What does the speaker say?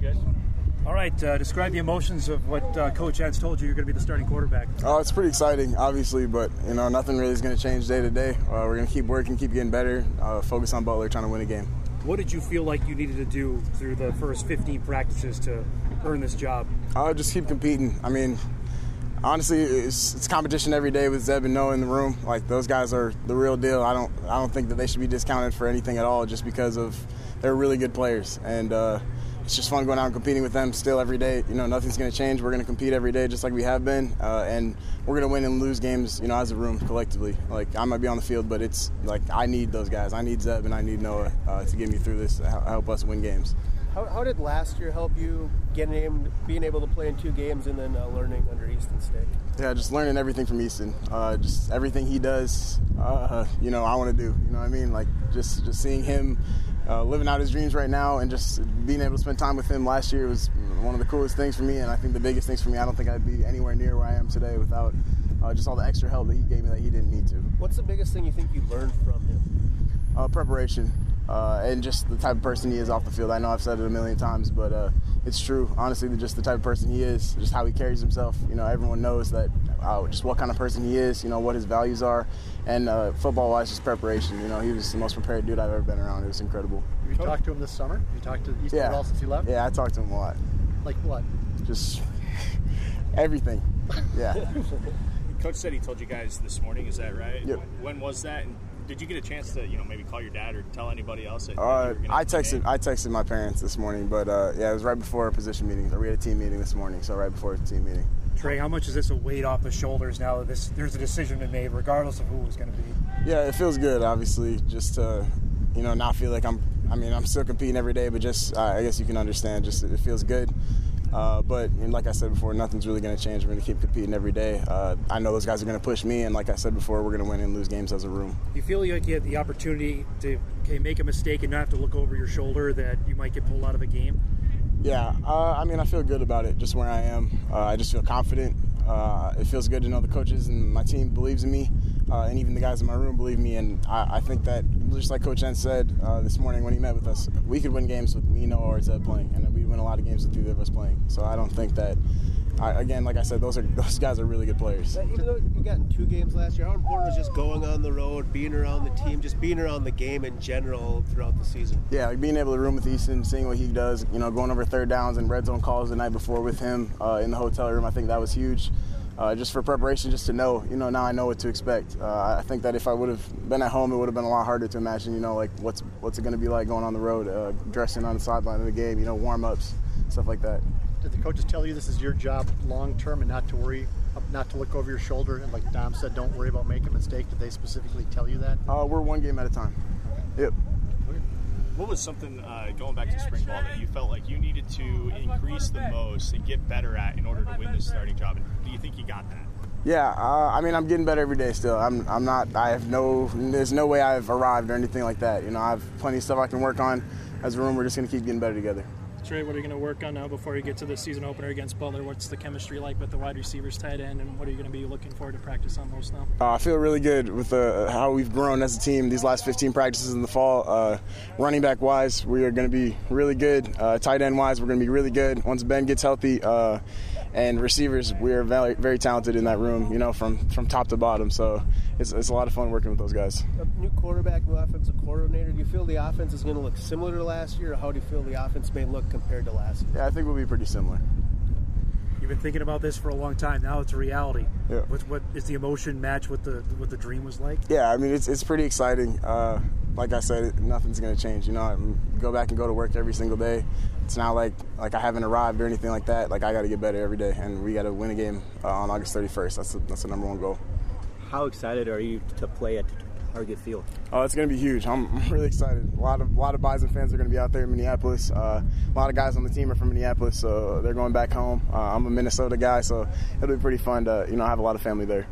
guys. All right, uh, describe the emotions of what uh, Coach Entz told you you're going to be the starting quarterback. Oh, it's pretty exciting, obviously, but you know nothing really is going to change day to day. Uh, we're going to keep working, keep getting better, uh, focus on Butler, trying to win a game. What did you feel like you needed to do through the first 15 practices to earn this job? Uh, just keep competing. I mean, honestly, it's, it's competition every day with Zeb and Noah in the room. Like those guys are the real deal. I don't I don't think that they should be discounted for anything at all, just because of they're really good players and. It's just fun going out and competing with them still every day. You know, nothing's going to change. We're going to compete every day just like we have been, uh, and we're going to win and lose games. You know, as a room collectively. Like I might be on the field, but it's like I need those guys. I need Zeb and I need Noah uh, to get me through this, help us win games. How, how, did last year help you getting being able to play in two games and then uh, learning under Easton Stick? Yeah, just learning everything from Easton. Uh, just everything he does, uh, you know, I want to do. You know what I mean? Like just just seeing him uh, living out his dreams right now and just being able to spend time with him last year was one of the coolest things for me and I think the biggest things for me. I don't think I'd be anywhere near where I am today without uh, just all the extra help that he gave me that he didn't need to. What's the biggest thing you think you learned from him? Uh, preparation uh, and just the type of person he is off the field. I know I've said it a million times, but uh, it's true. Honestly, just the type of person he is, just how he carries himself. You know, everyone knows that uh, just what kind of person he is. You know what his values are, and uh, football-wise, just preparation. You know, he was the most prepared dude I've ever been around. It was incredible. Have you talked to him this summer? Have you talked to Easton yeah. at all since he left? Yeah, I talked to him a lot. Like what? Just everything. Yeah. Coach said he told you guys this morning. Is that right? Yep. When was that? And did you get a chance to, you know, maybe call your dad or tell anybody else? That uh, I texted. I texted my parents this morning, but uh, yeah, it was right before a position meeting. We had a team meeting this morning, so right before the team meeting. Trey, how much is this a weight off the shoulders now that this there's a decision to be made, regardless of who it's going to be? Yeah, it feels good. Obviously, just to you know not feel like I'm. I mean, I'm still competing every day, but just uh, I guess you can understand. Just it feels good. Uh, but like I said before, nothing's really going to change. We're going to keep competing every day. Uh, I know those guys are going to push me, and like I said before, we're going to win and lose games as a room. You feel like you had the opportunity to okay, make a mistake and not have to look over your shoulder that you might get pulled out of a game? Yeah, uh, I mean, I feel good about it, just where I am. Uh, I just feel confident. Uh, it feels good to know the coaches and my team believes in me, uh, and even the guys in my room believe me. And I, I think that, just like Coach Entz said uh, this morning when he met with us, we could win games with Noah, or Zeb playing, and we win a lot of games with either of us playing. So I don't think that. I, again, like I said, those are those guys are really good players. Even though you got in two games last year, how important was just going on the road, being around the team, just being around the game in general throughout the season? Yeah, like being able to room with Easton, seeing what he does, you know, going over third downs and red zone calls the night before with him uh, in the hotel room. I think that was huge. Uh, just for preparation, just to know, you know, now I know what to expect. Uh, I think that if I would have been at home, it would have been a lot harder to imagine, you know, like what's what's it going to be like going on the road, uh, dressing on the sideline of the game, you know, warm ups, stuff like that. Did the coaches tell you this is your job long term and not to worry, not to look over your shoulder? And like Dom said, don't worry about making a mistake. Did they specifically tell you that? Uh, we're one game at a time. Yep. What was something uh, going back to spring ball that you felt like you needed to increase the most and get better at in order to win this starting job? And do you think you got that? Yeah, uh, I mean, I'm getting better every day. Still, I'm. I'm not. I have no. There's no way I've arrived or anything like that. You know, I have plenty of stuff I can work on. As a room, we're just gonna keep getting better together. Trey, what are you going to work on now before you get to the season opener against Butler? What's the chemistry like with the wide receivers, tight end, and what are you going to be looking forward to practice on most now? Uh, I feel really good with uh, how we've grown as a team these last 15 practices in the fall. Uh, running back wise, we are going to be really good. Uh, tight end wise, we're going to be really good once Ben gets healthy. And receivers, we are very, very talented in that room, you know, from, from top to bottom. So it's, it's a lot of fun working with those guys. A new quarterback, new offensive coordinator. Do you feel the offense is going to look similar to last year, or how do you feel the offense may look compared to last year? Yeah, I think we'll be pretty similar. You've been thinking about this for a long time. Now it's a reality. Yeah. What, what is the emotion match what the what the dream was like? Yeah, I mean it's it's pretty exciting. Uh, like I said, nothing's gonna change. You know, I go back and go to work every single day. It's not like like I haven't arrived or anything like that. Like I got to get better every day, and we got to win a game uh, on August 31st. That's the, that's the number one goal. How excited are you to play at Target Field? Oh, it's going to be huge. I'm, I'm, really excited. A lot of a lot of Bison fans are going to be out there in Minneapolis. Uh, a lot of guys on the team are from Minneapolis, so they're going back home. Uh, I'm a Minnesota guy, so it'll be pretty fun to you know have a lot of family there.